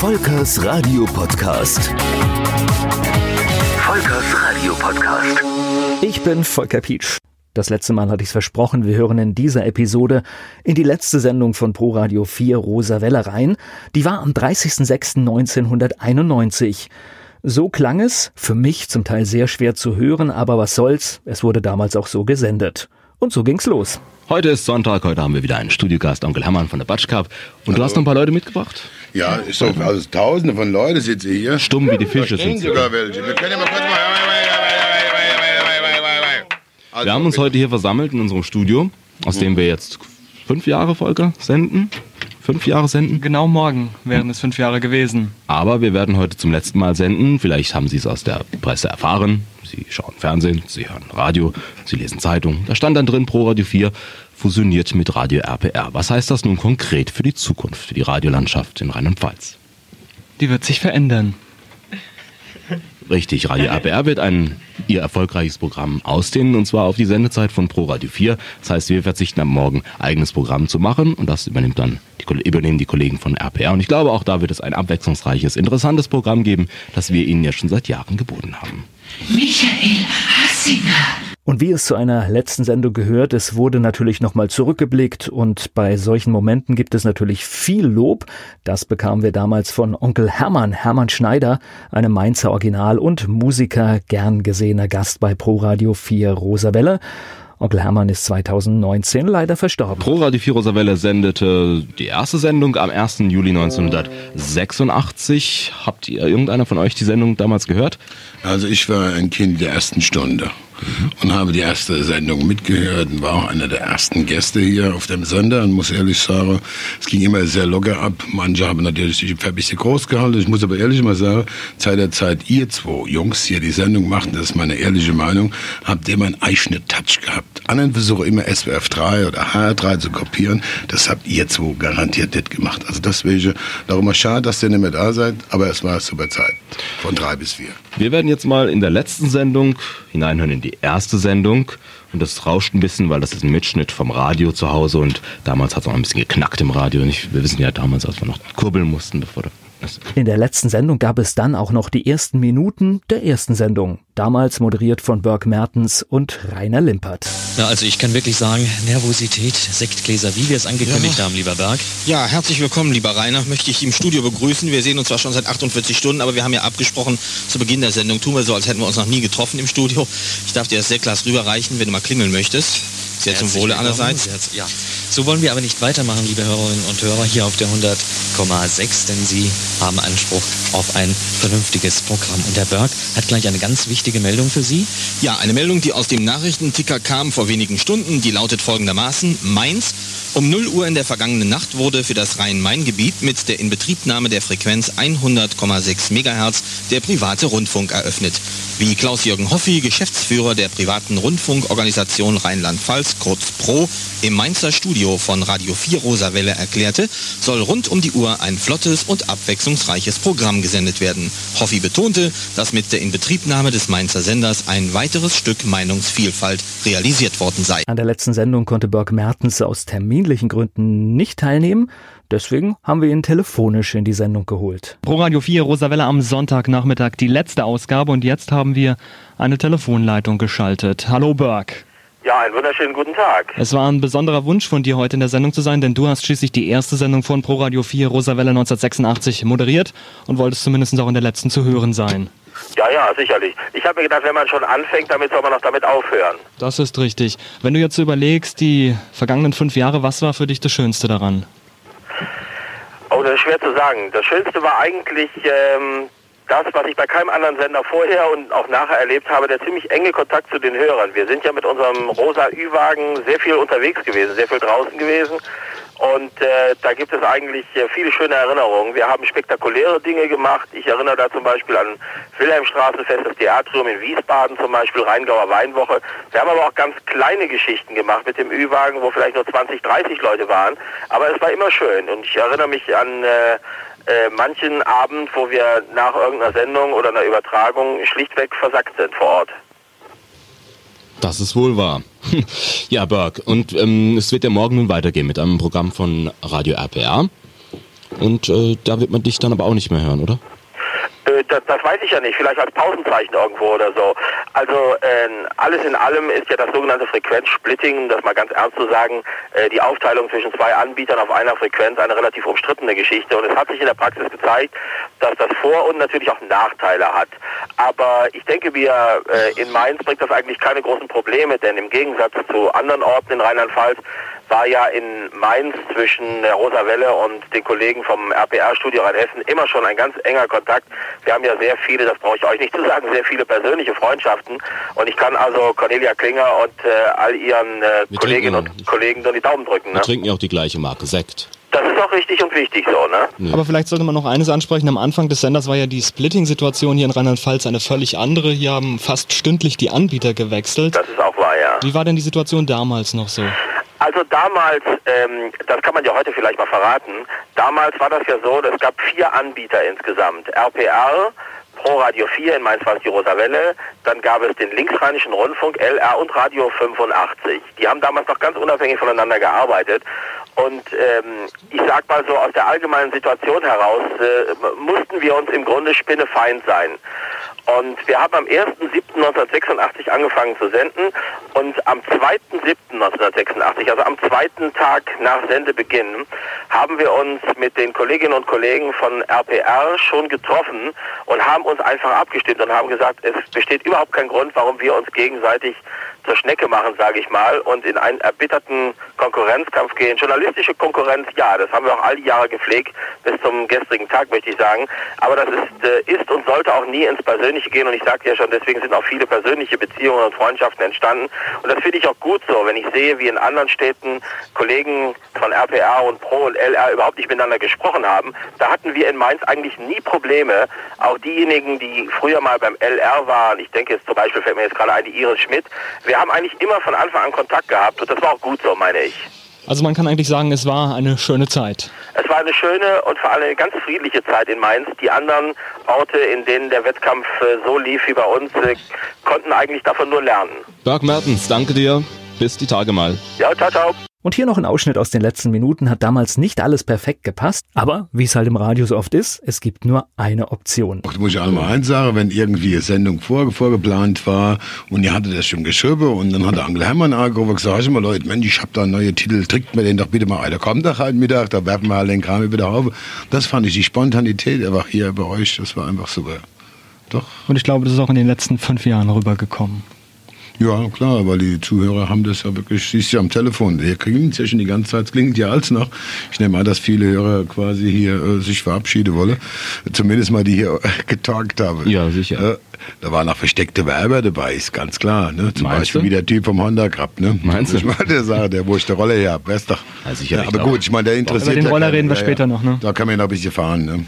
Volkers Radio Podcast. Volkers Radio Podcast. Ich bin Volker Pietsch. Das letzte Mal hatte ich es versprochen, wir hören in dieser Episode in die letzte Sendung von Pro Radio 4 Rosa Welle rein. Die war am 30.06.1991. So klang es, für mich zum Teil sehr schwer zu hören, aber was soll's, es wurde damals auch so gesendet. Und so ging's los. Heute ist Sonntag, heute haben wir wieder einen Studiogast, Onkel Hermann von der Batsch Cup. Und du hast noch ein paar Leute mitgebracht? Ja, ich so, also tausende von Leuten sitzen hier. Stumm wie die Fische Da sind sie. sogar welche. Wir können ja mal kurz mal... Also, Wir haben uns heute hier versammelt in unserem Studio, aus dem wir jetzt fünf Jahre, Volker, senden. Fünf Jahre senden. Genau morgen wären es fünf Jahre gewesen. Aber wir werden heute zum letzten Mal senden. Vielleicht haben Sie es aus der Presse erfahren. Sie schauen Fernsehen, Sie hören Radio, Sie lesen Zeitung. Da stand dann drin, Pro Radio 4 fusioniert mit Radio RPR. Was heißt das nun konkret für die Zukunft, für die Radiolandschaft in Rheinland-Pfalz? Die wird sich verändern. Richtig, Radio RPR wird ein ihr erfolgreiches Programm ausdehnen und zwar auf die Sendezeit von Pro Radio 4. Das heißt, wir verzichten am Morgen eigenes Programm zu machen und das übernimmt dann die, übernehmen die Kollegen von RPR. Und ich glaube, auch da wird es ein abwechslungsreiches, interessantes Programm geben, das wir Ihnen ja schon seit Jahren geboten haben. Michael Hassinger. Und wie es zu einer letzten Sendung gehört, es wurde natürlich nochmal zurückgeblickt und bei solchen Momenten gibt es natürlich viel Lob. Das bekamen wir damals von Onkel Hermann, Hermann Schneider, einem Mainzer Original und Musiker, gern gesehener Gast bei Pro Radio 4 Rosawelle. Onkel Hermann ist 2019 leider verstorben. Pro Radio 4 Rosawelle sendete die erste Sendung am 1. Juli 1986. Habt ihr irgendeiner von euch die Sendung damals gehört? also ich war ein Kind der ersten Stunde und habe die erste Sendung mitgehört und war auch einer der ersten Gäste hier auf dem Sender und muss ehrlich sagen, es ging immer sehr locker ab. Manche haben natürlich sich ein bisschen groß gehalten. Ich muss aber ehrlich mal sagen, Zeit der Zeit, ihr zwei Jungs hier die Sendung machten, das ist meine ehrliche Meinung, habt immer einen eigenen Touch gehabt. Anderen versuchen immer SWF 3 oder HR3 zu kopieren. Das habt ihr zwei garantiert nicht gemacht. Also deswegen, darum schade, dass ihr nicht mehr da seid, aber es war super Zeit. Von drei bis vier. Wir werden jetzt mal in der letzten Sendung hineinhören in die erste Sendung. Und das rauscht ein bisschen, weil das ist ein Mitschnitt vom Radio zu Hause und damals hat es auch ein bisschen geknackt im Radio. Und ich, wir wissen ja damals, als wir noch kurbeln mussten, bevor der, In der letzten Sendung gab es dann auch noch die ersten Minuten der ersten Sendung. Damals moderiert von Burke Mertens und Rainer Limpert. Ja, also ich kann wirklich sagen, Nervosität, Sektgläser, wie wir es angekündigt haben, lieber Berg. Ja, herzlich willkommen, lieber Rainer. Möchte ich im Studio begrüßen. Wir sehen uns zwar schon seit 48 Stunden, aber wir haben ja abgesprochen, zu Beginn der Sendung tun wir so, als hätten wir uns noch nie getroffen im Studio. Ich darf dir das Sektglas rüberreichen, wenn du mal klingeln möchtest. Sehr zum Wohle allerseits. Ja. So wollen wir aber nicht weitermachen, liebe Hörerinnen und Hörer, hier auf der 100,6, denn Sie haben Anspruch auf ein vernünftiges Programm. Und der Berg hat gleich eine ganz wichtige Meldung für Sie. Ja, eine Meldung, die aus dem Nachrichtenticker kam vor wenigen Stunden, die lautet folgendermaßen. Mainz. Um 0 Uhr in der vergangenen Nacht wurde für das Rhein-Main-Gebiet mit der Inbetriebnahme der Frequenz 100,6 MHz der private Rundfunk eröffnet. Wie Klaus-Jürgen Hoffi, Geschäftsführer der privaten Rundfunkorganisation Rheinland-Pfalz, kurz PRO, im Mainzer Studio von Radio 4 Rosawelle erklärte, soll rund um die Uhr ein flottes und abwechslungsreiches Programm gesendet werden. Hoffi betonte, dass mit der Inbetriebnahme des Mainzer Senders ein weiteres Stück Meinungsvielfalt realisiert worden sei. An der letzten Sendung konnte Burke Mertens aus terminlichen Gründen nicht teilnehmen. Deswegen haben wir ihn telefonisch in die Sendung geholt. Pro Radio 4 Rosawelle am Sonntagnachmittag die letzte Ausgabe und jetzt haben wir eine Telefonleitung geschaltet. Hallo Berg. Ja, einen wunderschönen guten Tag. Es war ein besonderer Wunsch von dir heute in der Sendung zu sein, denn du hast schließlich die erste Sendung von Pro Radio 4 Rosawelle 1986 moderiert und wolltest zumindest auch in der letzten zu hören sein. Ja, ja, sicherlich. Ich habe mir gedacht, wenn man schon anfängt, damit soll man noch damit aufhören. Das ist richtig. Wenn du jetzt so überlegst, die vergangenen fünf Jahre, was war für dich das Schönste daran? Oh, das ist schwer zu sagen. Das Schönste war eigentlich ähm, das, was ich bei keinem anderen Sender vorher und auch nachher erlebt habe, der ziemlich enge Kontakt zu den Hörern. Wir sind ja mit unserem rosa Ü-Wagen sehr viel unterwegs gewesen, sehr viel draußen gewesen. Und äh, da gibt es eigentlich äh, viele schöne Erinnerungen. Wir haben spektakuläre Dinge gemacht. Ich erinnere da zum Beispiel an Wilhelmstraßenfest, das Theatrium in Wiesbaden zum Beispiel, Rheingauer Weinwoche. Wir haben aber auch ganz kleine Geschichten gemacht mit dem Ü-Wagen, wo vielleicht nur 20, 30 Leute waren. Aber es war immer schön. Und ich erinnere mich an äh, äh, manchen Abend, wo wir nach irgendeiner Sendung oder einer Übertragung schlichtweg versackt sind vor Ort. Das ist wohl wahr. Ja, Berg, und ähm, es wird ja morgen nun weitergehen mit einem Programm von Radio RPR. und äh, da wird man dich dann aber auch nicht mehr hören, oder? Äh, das, das, weiß ich ja nicht, vielleicht als Pausenzeichen irgendwo oder so. Also äh, alles in allem ist ja das sogenannte Frequenzsplitting, das mal ganz ernst zu sagen, äh, die Aufteilung zwischen zwei Anbietern auf einer Frequenz eine relativ umstrittene Geschichte. Und es hat sich in der Praxis gezeigt, dass das Vor- und natürlich auch Nachteile hat. Aber ich denke, wir äh, in Mainz bringt das eigentlich keine großen Probleme, denn im Gegensatz zu anderen Orten in Rheinland-Pfalz war ja in Mainz zwischen der Rosa Welle und den Kollegen vom RPR-Studio Rheinhessen immer schon ein ganz enger Kontakt. Wir haben ja sehr viele, das brauche ich euch nicht zu sagen, sehr viele persönliche Freundschaften. Und ich kann also Cornelia Klinger und äh, all ihren äh, Kolleginnen und Kollegen nur die Daumen drücken. Ne? Wir trinken ja auch die gleiche Marke Sekt. Das ist auch richtig und wichtig so, ne? Nee. Aber vielleicht sollte man noch eines ansprechen. Am Anfang des Senders war ja die Splitting-Situation hier in Rheinland-Pfalz eine völlig andere. Hier haben fast stündlich die Anbieter gewechselt. Das ist auch wahr, ja. Wie war denn die Situation damals noch so? Also damals, ähm, das kann man ja heute vielleicht mal verraten, damals war das ja so, es gab vier Anbieter insgesamt. RPR, Pro Radio 4 in Mainz war es die Rosa Welle, dann gab es den linksrheinischen Rundfunk, LR und Radio 85. Die haben damals noch ganz unabhängig voneinander gearbeitet. Und ähm, ich sag mal so, aus der allgemeinen Situation heraus äh, mussten wir uns im Grunde spinnefeind sein. Und wir haben am 1.7.1986 angefangen zu senden und am 2.7.1986, also am zweiten Tag nach Sendebeginn, haben wir uns mit den Kolleginnen und Kollegen von RPR schon getroffen und haben uns einfach abgestimmt und haben gesagt, es besteht überhaupt kein Grund, warum wir uns gegenseitig zur Schnecke machen, sage ich mal, und in einen erbitterten Konkurrenzkampf gehen. Journalistische Konkurrenz, ja, das haben wir auch all die Jahre gepflegt, bis zum gestrigen Tag, möchte ich sagen. Aber das ist, äh, ist und sollte auch nie ins Persönliche gehen. Und ich sagte ja schon, deswegen sind auch viele persönliche Beziehungen und Freundschaften entstanden. Und das finde ich auch gut so, wenn ich sehe, wie in anderen Städten Kollegen von RPR und Pro und LR überhaupt nicht miteinander gesprochen haben. Da hatten wir in Mainz eigentlich nie Probleme. Auch diejenigen, die früher mal beim LR waren, ich denke jetzt zum Beispiel fällt mir jetzt gerade ein, die Iris Schmidt, wir haben eigentlich immer von Anfang an Kontakt gehabt und das war auch gut so, meine ich. Also man kann eigentlich sagen, es war eine schöne Zeit. Es war eine schöne und vor allem eine ganz friedliche Zeit in Mainz. Die anderen Orte, in denen der Wettkampf äh, so lief wie bei uns, äh, konnten eigentlich davon nur lernen. Berg Mertens, danke dir. Bis die Tage mal. Ja, ciao, ciao. Und hier noch ein Ausschnitt aus den letzten Minuten, hat damals nicht alles perfekt gepasst, aber wie es halt im Radio so oft ist, es gibt nur eine Option. Ich muss ich einmal eins sagen, wenn irgendwie eine Sendung vor, vorgeplant war und ihr hattet das schon geschrieben und dann hat der Angel Hermann angerufen und gesagt, sag mal Leute, Mensch, ich habe da einen neuen Titel, trinkt mir den doch bitte mal ein. Da kommt doch halt Mittag, da werfen wir halt den Kram wieder auf. Das fand ich, die Spontanität einfach hier bei euch, das war einfach super. Doch. Und ich glaube, das ist auch in den letzten fünf Jahren rübergekommen. Ja, klar, weil die Zuhörer haben das ja wirklich, siehst du ja am Telefon, hier klingt ja schon die ganze Zeit, es klingt ja als noch. Ich nehme an, dass viele Hörer quasi hier äh, sich verabschieden wollen. Zumindest mal die hier getalkt haben. Ja, sicher. Äh, da waren noch versteckte Werber dabei, ist ganz klar. Ne? Zum Meinst Beispiel du? wie der Typ vom Honda Cup. Ne? Meinst du? Ich meine, der sagt, der, wo ich die Rolle her habe, weißt doch. Ja, sicherlich aber auch. gut, ich meine, der interessiert Über den ja Roller reden wir Ja, später ja. noch, ne? Da kann man ja noch ein bisschen fahren. Ne?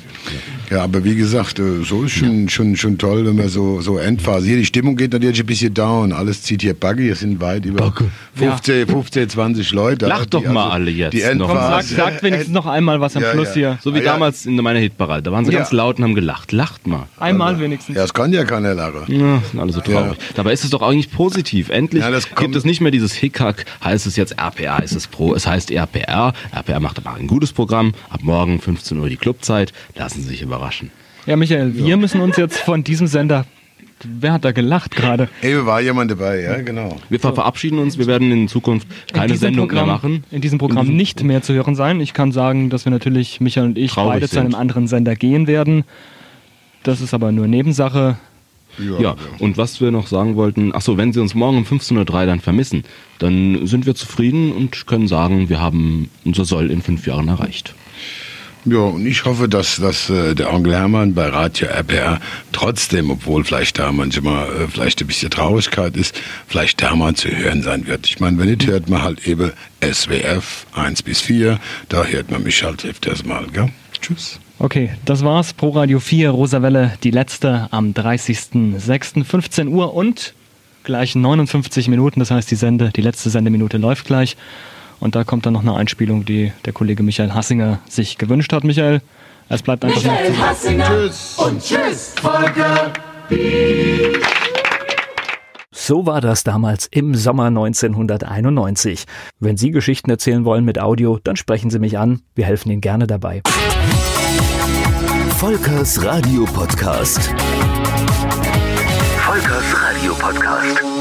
Ja, aber wie gesagt, äh, so ist schon, schon, schon toll, wenn man so, so Endphase. Hier, die Stimmung geht natürlich ein bisschen down. Alles zieht hier Buggy. Es sind weit über 15, 15, 20 Leute. Lacht doch mal alle jetzt Die noch Komm, mal. Endphase. sag, sagt wenigstens noch einmal was am Ja, Schluss ja. hier. So wie Ah, ja. damals in meiner Hitparade. Da waren sie Ja. ganz laut und haben gelacht. Lacht mal. Einmal wenigstens. Ja, das kann ja keiner lachen. Ja, sind alle so traurig. Dabei ist es doch eigentlich positiv. Endlich Ja, das gibt es nicht mehr dieses Hickhack, heißt es jetzt RPR, heißt es Pro, es heißt RPR. RPR macht aber ein gutes Programm. Ab morgen 15 Uhr die Clubzeit. Lassen Sie sich überraschen. Ja, Michael, wir müssen uns jetzt von diesem Sender. Wer hat da gelacht gerade? Ey, war jemand dabei, ja, genau. Wir ver verabschieden uns. Wir werden in Zukunft keine in diesem Sendung Programm, mehr machen. In diesem Programm nicht mehr zu hören sein. Ich kann sagen, dass wir natürlich, Michael und ich, Traurig beide zu einem sind. anderen Sender gehen werden. Das ist aber nur Nebensache. Ja, und was wir noch sagen wollten, ach so, wenn Sie uns morgen um 15.03 Uhr dann vermissen, dann sind wir zufrieden und können sagen, wir haben unser Soll in fünf Jahren erreicht. Ja, und ich hoffe, dass, dass äh, der Onkel Hermann bei Radio RPR trotzdem, obwohl vielleicht da manchmal äh, vielleicht ein bisschen Traurigkeit ist, vielleicht da mal zu hören sein wird. Ich meine, wenn nicht, hört man halt eben SWF 1 bis 4, da hört man mich halt öfters mal, gell? Tschüss. Okay, das war's. Pro Radio 4, Rosawelle, die letzte am 30.06. 15 Uhr und gleich 59 Minuten. Das heißt, die Sende, die letzte Sendeminute läuft gleich. Und da kommt dann noch eine Einspielung, die der Kollege Michael Hassinger sich gewünscht hat. Michael, es bleibt einfach noch zu sagen. Hassinger und tschüss, Volker. So war das damals im Sommer 1991. Wenn Sie Geschichten erzählen wollen mit Audio, dann sprechen Sie mich an. Wir helfen Ihnen gerne dabei. Volkers Radio Podcast. Volkers Radio Podcast.